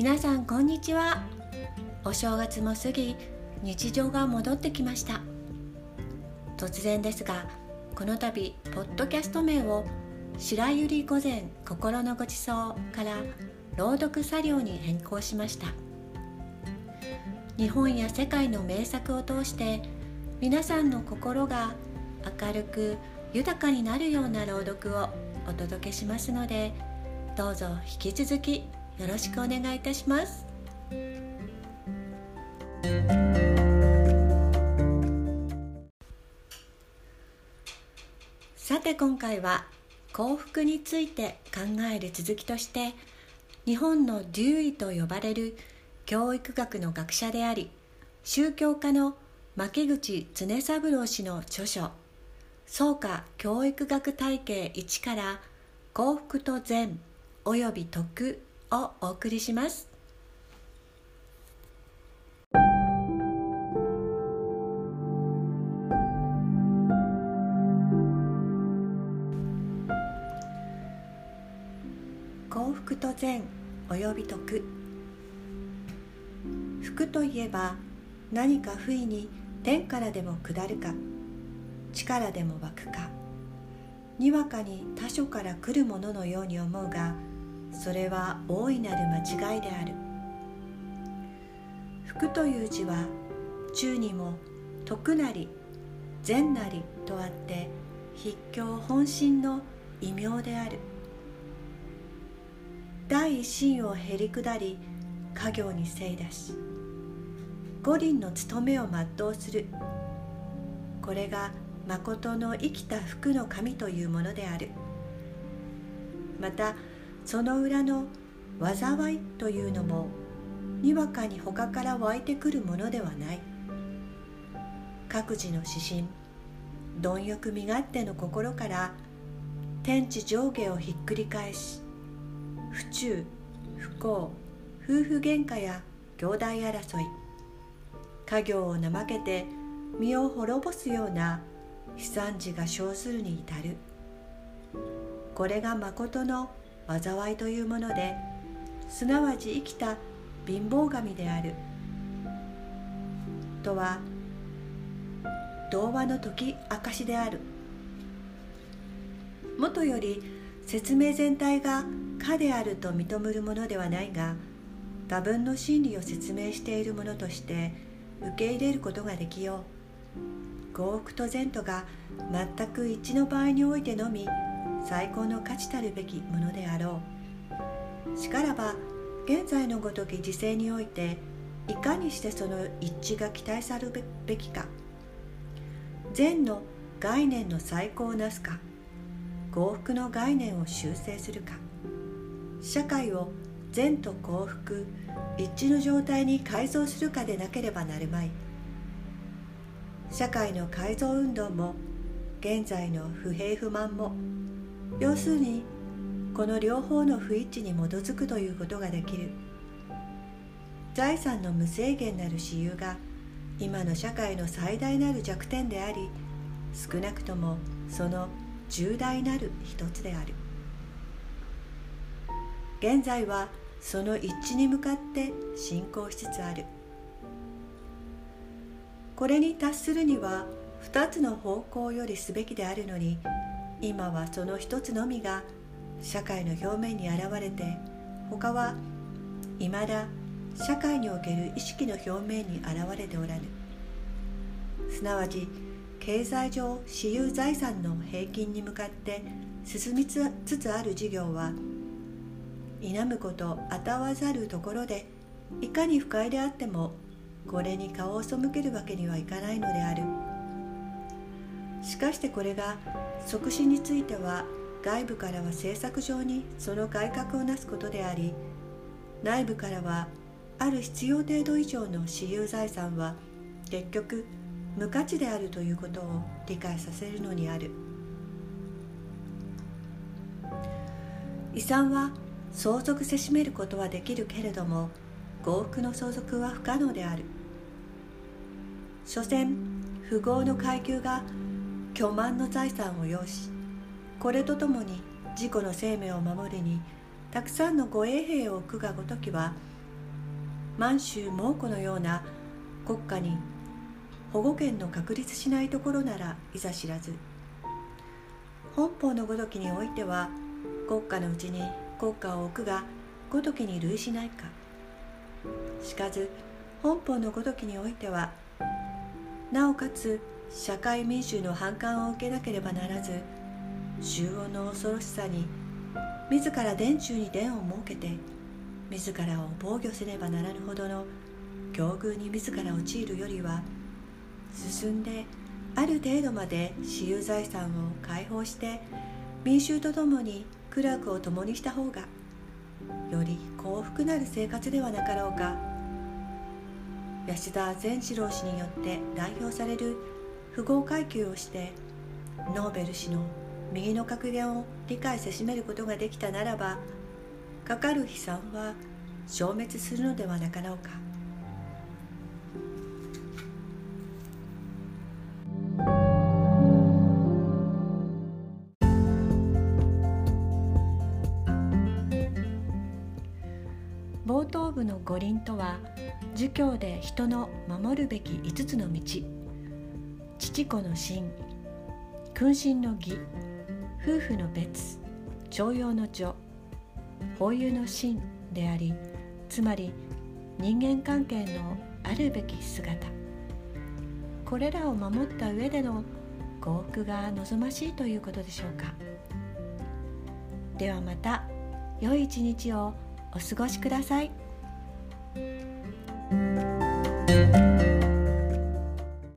皆さんこんにちは。お正月も過ぎ日常が戻ってきました。突然ですがこの度ポッドキャスト名を白百合御前心のごちそうから朗読作業に変更しました。日本や世界の名作を通して皆さんの心が明るく豊かになるような朗読をお届けしますのでどうぞ引き続きよろしくお願いいたします。さて今回は幸福について考える続きとして日本のデューイと呼ばれる教育学の学者であり宗教家の牧口常三郎氏の著書「創価教育学体系1から幸福と善および徳をお送りします。幸福と善および徳。福といえば何か不意に天からでも下るか。地からでも湧くか。にわかに他所から来るもののように思うがそれは大いなる間違いである。福という字は中にも徳なり善なりとあって筆教本心の異名である。第一心をへり下り家業にせいだし五輪の務めを全うする。これが誠の生きた福の神というものである。またその裏の災いというのもにわかに他から湧いてくるものではない。各自の指針貪欲身勝手の心から天地上下をひっくり返し不忠不幸夫婦喧嘩や兄弟争い家業を怠けて身を滅ぼすような悲惨事が生するに至る。これが誠の災いというものですなわち生きた貧乏神である。とは童話の時証である。もとより説明全体が可であると認めるものではないが多分の真理を説明しているものとして受け入れることができよう。幸福と善とが全く一致の場合においてのみ最高の価値たるべきものであろう。しからば現在のごとき時勢においていかにしてその一致が期待されるべきか。善の概念の再考をなすか幸福の概念を修正するか。社会を善と幸福一致の状態に改造するかでなければなるまい。社会の改造運動も現在の不平不満も要するにこの両方の不一致に基づくということができる。財産の無制限なる私有が今の社会の最大なる弱点であり少なくともその重大なる一つである。現在はその一致に向かって進行しつつある。これに達するには二つの方向よりすべきであるのに今はその一つのみが社会の表面に現れて他はいまだ社会における意識の表面に現れておらぬ。すなわち経済上私有財産の平均に向かって進みつつある事業は否むことあたわざるところでいかに不快であってもこれに顔を背けるわけにはいかないのである。しかしてこれが促進については外部からは政策上にその改革をなすことであり内部からはある必要程度以上の私有財産は結局無価値であるということを理解させるのにある。遺産は相続せしめることはできるけれども幸福の相続は不可能である。所詮富豪の階級が巨万の財産を要しこれとともに自己の生命を守りにたくさんの護衛兵を置くがごときは満州蒙古のような国家に保護権の確立しないところならいざ知らず。本邦のごときにおいては国家のうちに国家を置くがごときに類しないか。しかず本邦のごときにおいてはなおかつ社会民衆の反感を受けなければならず衆音の恐ろしさに自ら殿中に殿を設けて自らを防御せねばならぬほどの境遇に自ら陥るよりは進んである程度まで私有財産を解放して民衆と共に苦楽を共にした方がより幸福なる生活ではなかろうか。安田善次郎氏によって代表される富豪階級をしてノーベル氏の右の格言を理解せしめることができたならばかかる悲惨は消滅するのではなかろうか。冒頭部の五輪とは儒教で人の守るべき5つの道。父子の心君臣の義。夫婦の別。徴用の序法有の心であり。つまり人間関係のあるべき姿。これらを守った上での幸福が望ましいということでしょうか。ではまた良い一日をお過ごしください。